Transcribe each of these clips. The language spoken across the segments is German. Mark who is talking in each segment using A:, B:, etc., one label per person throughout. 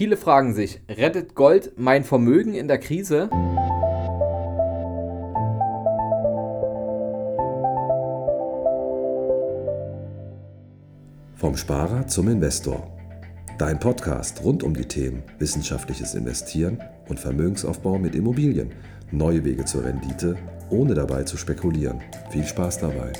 A: Viele fragen sich, rettet Gold mein Vermögen in der Krise?
B: Vom Sparer zum Investor. Dein Podcast rund um die Themen wissenschaftliches Investieren und Vermögensaufbau mit Immobilien. Neue Wege zur Rendite, ohne dabei zu spekulieren. Viel Spaß dabei.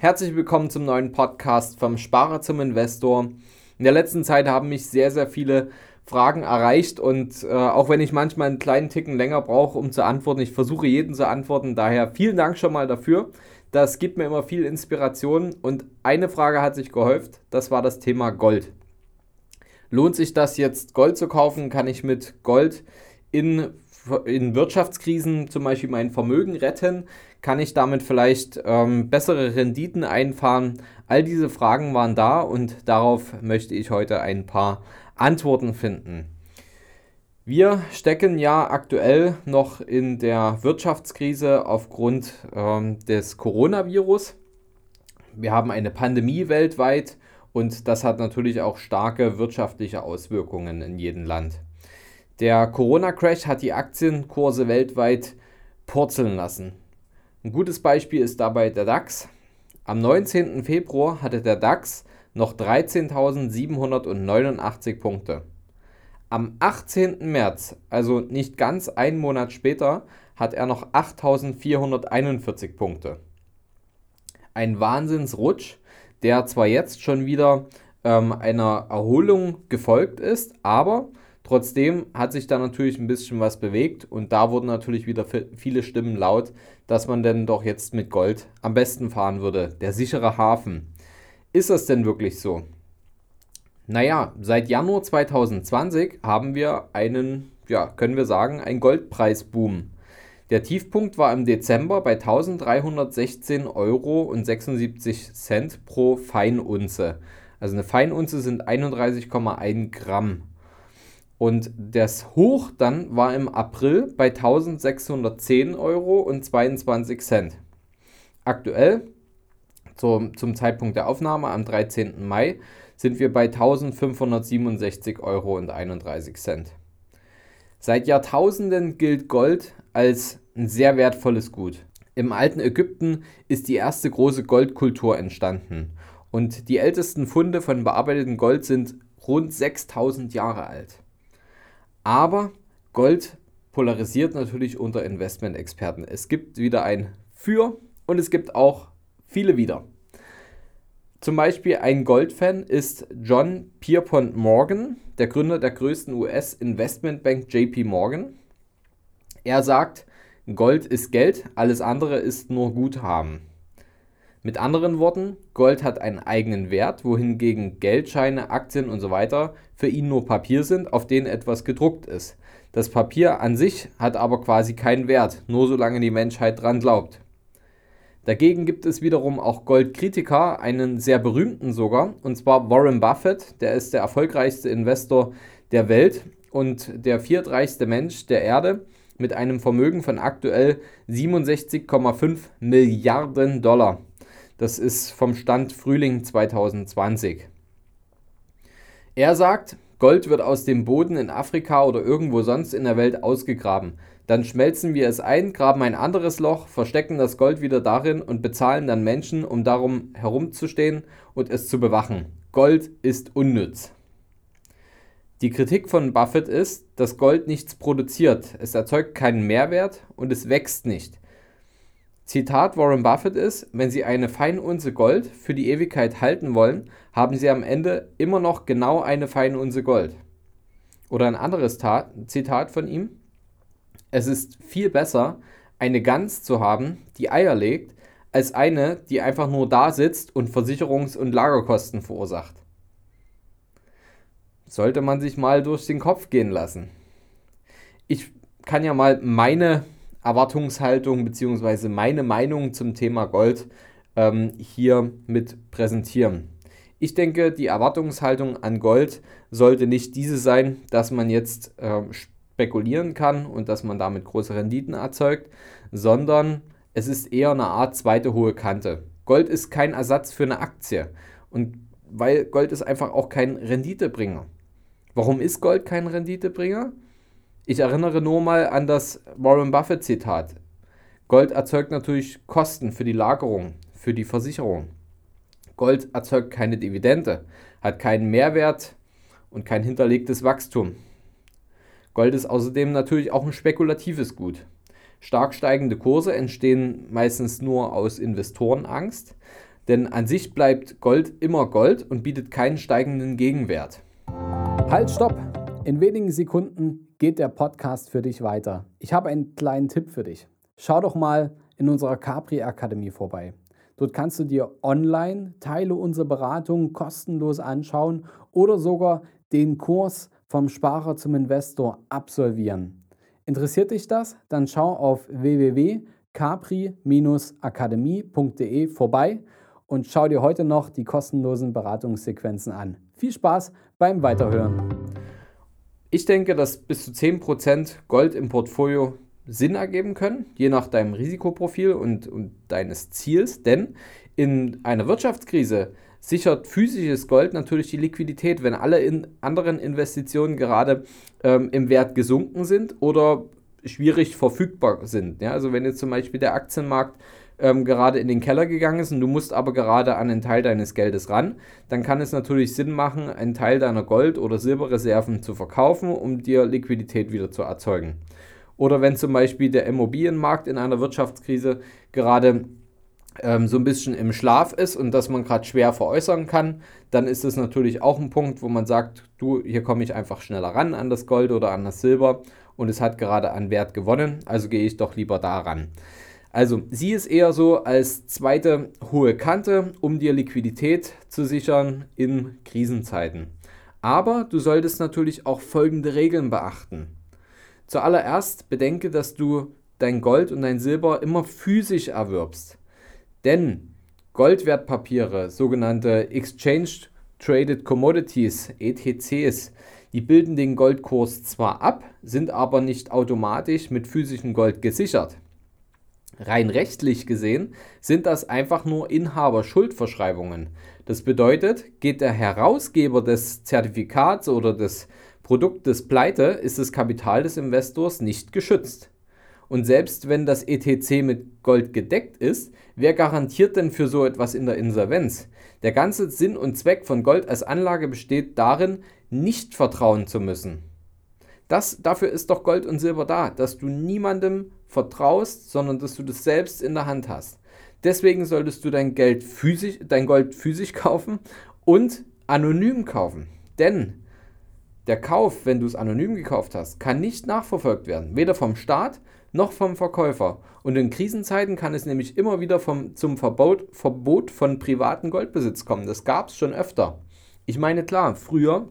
A: Herzlich willkommen zum neuen Podcast vom Sparer zum Investor. In der letzten Zeit haben mich sehr, sehr viele Fragen erreicht und äh, auch wenn ich manchmal einen kleinen Ticken länger brauche, um zu antworten, ich versuche jeden zu antworten. Daher vielen Dank schon mal dafür. Das gibt mir immer viel Inspiration und eine Frage hat sich gehäuft, das war das Thema Gold. Lohnt sich das jetzt Gold zu kaufen? Kann ich mit Gold in in Wirtschaftskrisen zum Beispiel mein Vermögen retten? Kann ich damit vielleicht ähm, bessere Renditen einfahren? All diese Fragen waren da und darauf möchte ich heute ein paar Antworten finden. Wir stecken ja aktuell noch in der Wirtschaftskrise aufgrund ähm, des Coronavirus. Wir haben eine Pandemie weltweit und das hat natürlich auch starke wirtschaftliche Auswirkungen in jedem Land. Der Corona-Crash hat die Aktienkurse weltweit purzeln lassen. Ein gutes Beispiel ist dabei der DAX. Am 19. Februar hatte der DAX noch 13.789 Punkte. Am 18. März, also nicht ganz einen Monat später, hat er noch 8.441 Punkte. Ein Wahnsinnsrutsch, der zwar jetzt schon wieder ähm, einer Erholung gefolgt ist, aber Trotzdem hat sich da natürlich ein bisschen was bewegt und da wurden natürlich wieder viele Stimmen laut, dass man denn doch jetzt mit Gold am besten fahren würde. Der sichere Hafen. Ist das denn wirklich so? Naja, seit Januar 2020 haben wir einen, ja, können wir sagen, einen Goldpreisboom. Der Tiefpunkt war im Dezember bei 1316,76 Euro pro Feinunze. Also eine Feinunze sind 31,1 Gramm. Und das Hoch dann war im April bei 1610 Euro und 22 Cent. Aktuell, zum, zum Zeitpunkt der Aufnahme am 13. Mai, sind wir bei 1567 Euro und 31 Cent. Seit Jahrtausenden gilt Gold als ein sehr wertvolles Gut. Im alten Ägypten ist die erste große Goldkultur entstanden und die ältesten Funde von bearbeitetem Gold sind rund 6000 Jahre alt. Aber Gold polarisiert natürlich unter Investmentexperten. Es gibt wieder ein Für und es gibt auch viele Wider. Zum Beispiel ein Goldfan ist John Pierpont Morgan, der Gründer der größten US-Investmentbank JP Morgan. Er sagt, Gold ist Geld, alles andere ist nur Guthaben. Mit anderen Worten, Gold hat einen eigenen Wert, wohingegen Geldscheine, Aktien und so weiter für ihn nur Papier sind, auf denen etwas gedruckt ist. Das Papier an sich hat aber quasi keinen Wert, nur solange die Menschheit dran glaubt. Dagegen gibt es wiederum auch Goldkritiker, einen sehr berühmten sogar, und zwar Warren Buffett, der ist der erfolgreichste Investor der Welt und der viertreichste Mensch der Erde mit einem Vermögen von aktuell 67,5 Milliarden Dollar. Das ist vom Stand Frühling 2020. Er sagt, Gold wird aus dem Boden in Afrika oder irgendwo sonst in der Welt ausgegraben. Dann schmelzen wir es ein, graben ein anderes Loch, verstecken das Gold wieder darin und bezahlen dann Menschen, um darum herumzustehen und es zu bewachen. Gold ist unnütz. Die Kritik von Buffett ist, dass Gold nichts produziert, es erzeugt keinen Mehrwert und es wächst nicht. Zitat Warren Buffett ist, wenn Sie eine Feinunze Gold für die Ewigkeit halten wollen, haben Sie am Ende immer noch genau eine Feinunze Gold. Oder ein anderes Tat, Zitat von ihm, es ist viel besser, eine Gans zu haben, die Eier legt, als eine, die einfach nur da sitzt und Versicherungs- und Lagerkosten verursacht. Sollte man sich mal durch den Kopf gehen lassen. Ich kann ja mal meine Erwartungshaltung bzw. meine Meinung zum Thema Gold ähm, hier mit präsentieren. Ich denke, die Erwartungshaltung an Gold sollte nicht diese sein, dass man jetzt äh, spekulieren kann und dass man damit große Renditen erzeugt, sondern es ist eher eine Art zweite hohe Kante. Gold ist kein Ersatz für eine Aktie und weil Gold ist einfach auch kein Renditebringer. Warum ist Gold kein Renditebringer? Ich erinnere nur mal an das Warren Buffett Zitat. Gold erzeugt natürlich Kosten für die Lagerung, für die Versicherung. Gold erzeugt keine Dividende, hat keinen Mehrwert und kein hinterlegtes Wachstum. Gold ist außerdem natürlich auch ein spekulatives Gut. Stark steigende Kurse entstehen meistens nur aus Investorenangst, denn an sich bleibt Gold immer Gold und bietet keinen steigenden Gegenwert.
C: Halt, stopp! In wenigen Sekunden geht der Podcast für dich weiter. Ich habe einen kleinen Tipp für dich. Schau doch mal in unserer Capri Akademie vorbei. Dort kannst du dir online Teile unserer Beratung kostenlos anschauen oder sogar den Kurs vom Sparer zum Investor absolvieren. Interessiert dich das? Dann schau auf www.capri-akademie.de vorbei und schau dir heute noch die kostenlosen Beratungssequenzen an. Viel Spaß beim Weiterhören.
A: Ich denke, dass bis zu 10% Gold im Portfolio Sinn ergeben können, je nach deinem Risikoprofil und, und deines Ziels, denn in einer Wirtschaftskrise sichert physisches Gold natürlich die Liquidität, wenn alle in anderen Investitionen gerade ähm, im Wert gesunken sind oder schwierig verfügbar sind. Ja? Also wenn jetzt zum Beispiel der Aktienmarkt ähm, gerade in den Keller gegangen ist und du musst aber gerade an einen Teil deines Geldes ran, dann kann es natürlich Sinn machen, einen Teil deiner Gold- oder Silberreserven zu verkaufen, um dir Liquidität wieder zu erzeugen. Oder wenn zum Beispiel der Immobilienmarkt in einer Wirtschaftskrise gerade ähm, so ein bisschen im Schlaf ist und dass man gerade schwer veräußern kann, dann ist es natürlich auch ein Punkt, wo man sagt, du, hier komme ich einfach schneller ran an das Gold oder an das Silber und es hat gerade an Wert gewonnen, also gehe ich doch lieber daran. Also sieh es eher so als zweite hohe Kante, um dir Liquidität zu sichern in Krisenzeiten. Aber du solltest natürlich auch folgende Regeln beachten. Zuallererst bedenke, dass du dein Gold und dein Silber immer physisch erwirbst. Denn Goldwertpapiere, sogenannte Exchange Traded Commodities, ETCs, die bilden den Goldkurs zwar ab, sind aber nicht automatisch mit physischem Gold gesichert. Rein rechtlich gesehen sind das einfach nur Inhaberschuldverschreibungen. Das bedeutet, geht der Herausgeber des Zertifikats oder des Produktes pleite, ist das Kapital des Investors nicht geschützt. Und selbst wenn das ETC mit Gold gedeckt ist, wer garantiert denn für so etwas in der Insolvenz? Der ganze Sinn und Zweck von Gold als Anlage besteht darin, nicht vertrauen zu müssen. Das, dafür ist doch Gold und Silber da, dass du niemandem vertraust, sondern dass du das selbst in der Hand hast. Deswegen solltest du dein, Geld physisch, dein Gold physisch kaufen und anonym kaufen. Denn der Kauf, wenn du es anonym gekauft hast, kann nicht nachverfolgt werden, weder vom Staat noch vom Verkäufer. Und in Krisenzeiten kann es nämlich immer wieder vom, zum Verbot, Verbot von privaten Goldbesitz kommen. Das gab es schon öfter. Ich meine, klar, früher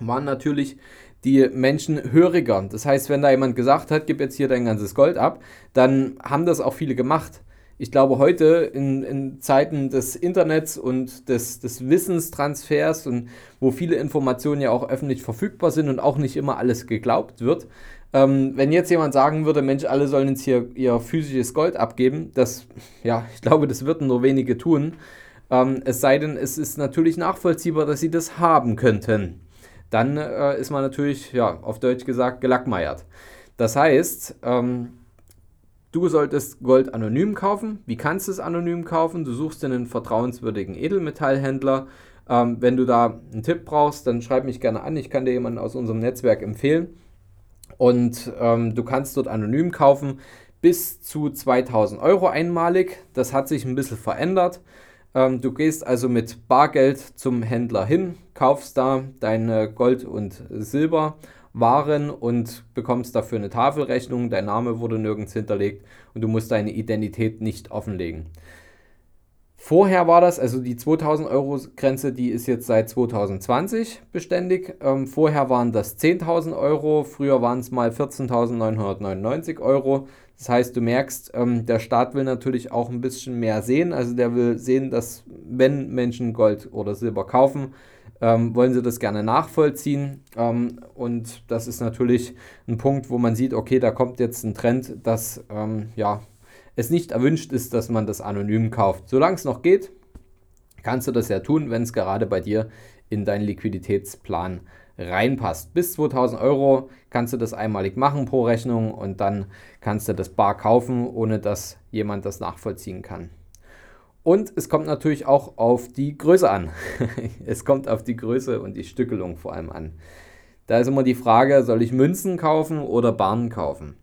A: waren natürlich die Menschen höriger. Das heißt, wenn da jemand gesagt hat, gib jetzt hier dein ganzes Gold ab, dann haben das auch viele gemacht. Ich glaube, heute in, in Zeiten des Internets und des, des Wissenstransfers und wo viele Informationen ja auch öffentlich verfügbar sind und auch nicht immer alles geglaubt wird, ähm, wenn jetzt jemand sagen würde, Mensch, alle sollen jetzt hier ihr physisches Gold abgeben, das, ja, ich glaube, das würden nur wenige tun. Ähm, es sei denn, es ist natürlich nachvollziehbar, dass sie das haben könnten dann äh, ist man natürlich, ja, auf Deutsch gesagt, gelackmeiert. Das heißt, ähm, du solltest Gold anonym kaufen. Wie kannst du es anonym kaufen? Du suchst einen vertrauenswürdigen Edelmetallhändler. Ähm, wenn du da einen Tipp brauchst, dann schreib mich gerne an. Ich kann dir jemanden aus unserem Netzwerk empfehlen. Und ähm, du kannst dort anonym kaufen bis zu 2000 Euro einmalig. Das hat sich ein bisschen verändert. Ähm, du gehst also mit Bargeld zum Händler hin, kaufst da deine Gold- und Silberwaren und bekommst dafür eine Tafelrechnung. Dein Name wurde nirgends hinterlegt und du musst deine Identität nicht offenlegen. Vorher war das, also die 2000 Euro Grenze, die ist jetzt seit 2020 beständig. Ähm, vorher waren das 10.000 Euro, früher waren es mal 14.999 Euro. Das heißt, du merkst, ähm, der Staat will natürlich auch ein bisschen mehr sehen. Also der will sehen, dass wenn Menschen Gold oder Silber kaufen, ähm, wollen sie das gerne nachvollziehen. Ähm, und das ist natürlich ein Punkt, wo man sieht, okay, da kommt jetzt ein Trend, dass ähm, ja, es nicht erwünscht ist, dass man das anonym kauft. Solange es noch geht, kannst du das ja tun, wenn es gerade bei dir in deinen Liquiditätsplan reinpasst. Bis 2000 Euro kannst du das einmalig machen pro Rechnung und dann kannst du das bar kaufen, ohne dass jemand das nachvollziehen kann. Und es kommt natürlich auch auf die Größe an. es kommt auf die Größe und die Stückelung vor allem an. Da ist immer die Frage, soll ich Münzen kaufen oder Barren kaufen?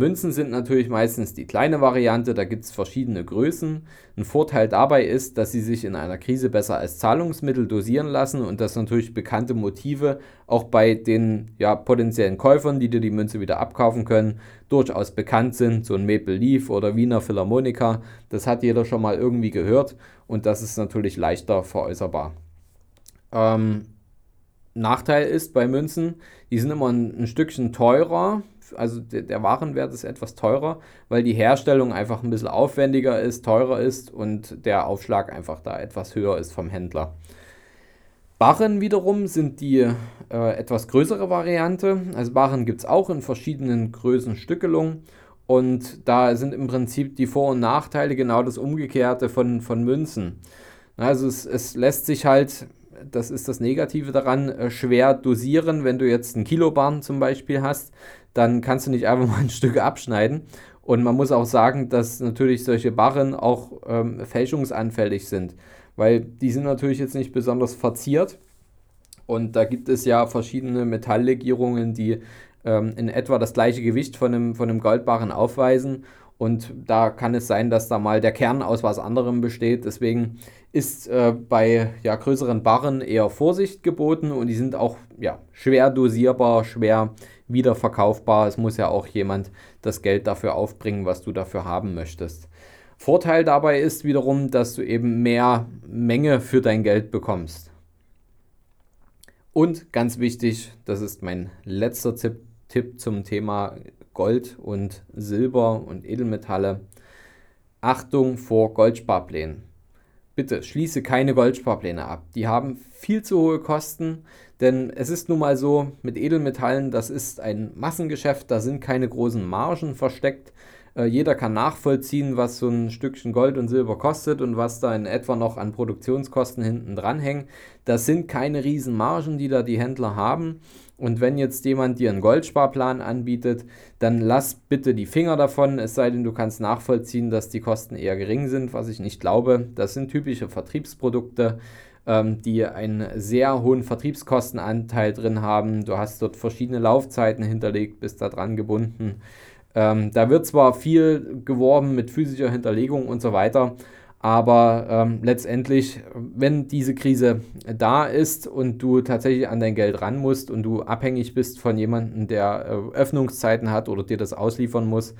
A: Münzen sind natürlich meistens die kleine Variante, da gibt es verschiedene Größen. Ein Vorteil dabei ist, dass sie sich in einer Krise besser als Zahlungsmittel dosieren lassen und dass natürlich bekannte Motive auch bei den ja, potenziellen Käufern, die dir die Münze wieder abkaufen können, durchaus bekannt sind. So ein Maple Leaf oder Wiener Philharmoniker, das hat jeder schon mal irgendwie gehört und das ist natürlich leichter veräußerbar. Ähm, Nachteil ist bei Münzen, die sind immer ein, ein Stückchen teurer also der, der, Warenwert ist etwas teurer, weil die Herstellung einfach ein bisschen aufwendiger ist, teurer ist und der Aufschlag einfach da etwas höher ist vom Händler. Barren wiederum sind die äh, etwas größere Variante. Also Barren gibt es auch in verschiedenen Größenstückelungen. Und da sind im Prinzip die Vor- und Nachteile genau das Umgekehrte von, von Münzen. Also es, es lässt sich halt, das ist das Negative daran, äh, schwer dosieren, wenn du jetzt einen Kilobarren zum Beispiel hast dann kannst du nicht einfach mal ein Stück abschneiden. Und man muss auch sagen, dass natürlich solche Barren auch ähm, fälschungsanfällig sind, weil die sind natürlich jetzt nicht besonders verziert. Und da gibt es ja verschiedene Metalllegierungen, die ähm, in etwa das gleiche Gewicht von einem, von einem Goldbarren aufweisen. Und da kann es sein, dass da mal der Kern aus was anderem besteht. Deswegen ist äh, bei ja, größeren Barren eher Vorsicht geboten und die sind auch ja, schwer dosierbar, schwer wieder verkaufbar. Es muss ja auch jemand das Geld dafür aufbringen, was du dafür haben möchtest. Vorteil dabei ist wiederum, dass du eben mehr Menge für dein Geld bekommst. Und ganz wichtig, das ist mein letzter Tipp, Tipp zum Thema Gold und Silber und Edelmetalle. Achtung vor Goldsparplänen. Bitte schließe keine Goldsparpläne ab. Die haben viel zu hohe Kosten, denn es ist nun mal so, mit Edelmetallen, das ist ein Massengeschäft, da sind keine großen Margen versteckt. Äh, jeder kann nachvollziehen, was so ein Stückchen Gold und Silber kostet und was da in etwa noch an Produktionskosten hinten dran hängen. Das sind keine riesen Margen, die da die Händler haben. Und wenn jetzt jemand dir einen Goldsparplan anbietet, dann lass bitte die Finger davon, es sei denn, du kannst nachvollziehen, dass die Kosten eher gering sind, was ich nicht glaube. Das sind typische Vertriebsprodukte, ähm, die einen sehr hohen Vertriebskostenanteil drin haben. Du hast dort verschiedene Laufzeiten hinterlegt, bist da dran gebunden. Ähm, da wird zwar viel geworben mit physischer Hinterlegung und so weiter, aber ähm, letztendlich, wenn diese Krise da ist und du tatsächlich an dein Geld ran musst und du abhängig bist von jemandem, der äh, Öffnungszeiten hat oder dir das ausliefern muss,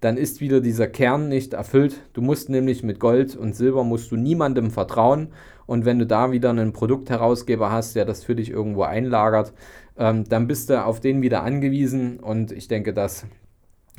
A: dann ist wieder dieser Kern nicht erfüllt. Du musst nämlich mit Gold und Silber musst du niemandem vertrauen. Und wenn du da wieder einen Produktherausgeber hast, der das für dich irgendwo einlagert, ähm, dann bist du auf den wieder angewiesen. Und ich denke, das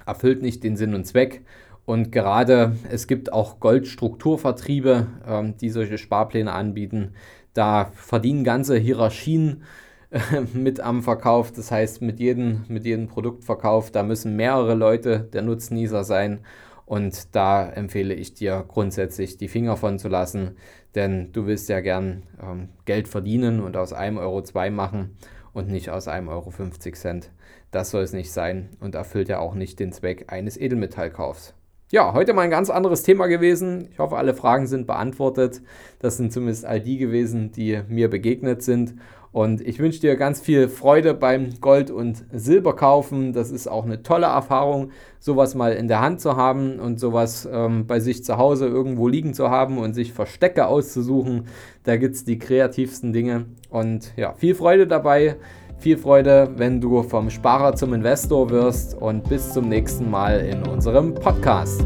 A: erfüllt nicht den Sinn und Zweck. Und gerade es gibt auch Goldstrukturvertriebe, ähm, die solche Sparpläne anbieten. Da verdienen ganze Hierarchien äh, mit am Verkauf. Das heißt, mit jedem, mit jedem Produktverkauf, da müssen mehrere Leute der Nutznießer sein. Und da empfehle ich dir grundsätzlich die Finger von zu lassen, denn du willst ja gern ähm, Geld verdienen und aus einem Euro zwei machen und nicht aus einem Euro 50 Cent. Das soll es nicht sein und erfüllt ja auch nicht den Zweck eines Edelmetallkaufs. Ja, heute mal ein ganz anderes Thema gewesen. Ich hoffe, alle Fragen sind beantwortet. Das sind zumindest all die gewesen, die mir begegnet sind. Und ich wünsche dir ganz viel Freude beim Gold- und Silberkaufen. Das ist auch eine tolle Erfahrung, sowas mal in der Hand zu haben und sowas ähm, bei sich zu Hause irgendwo liegen zu haben und sich Verstecke auszusuchen. Da gibt es die kreativsten Dinge. Und ja, viel Freude dabei. Viel Freude, wenn du vom Sparer zum Investor wirst und bis zum nächsten Mal in unserem Podcast.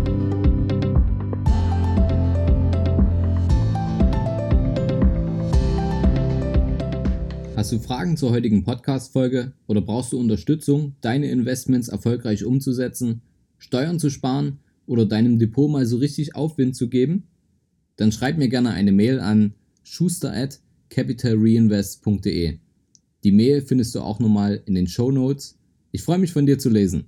D: Hast du Fragen zur heutigen Podcast-Folge oder brauchst du Unterstützung, deine Investments erfolgreich umzusetzen, Steuern zu sparen oder deinem Depot mal so richtig Aufwind zu geben? Dann schreib mir gerne eine Mail an schuster at capitalreinvest.de. Die Mail findest du auch nochmal in den Show Notes. Ich freue mich von dir zu lesen.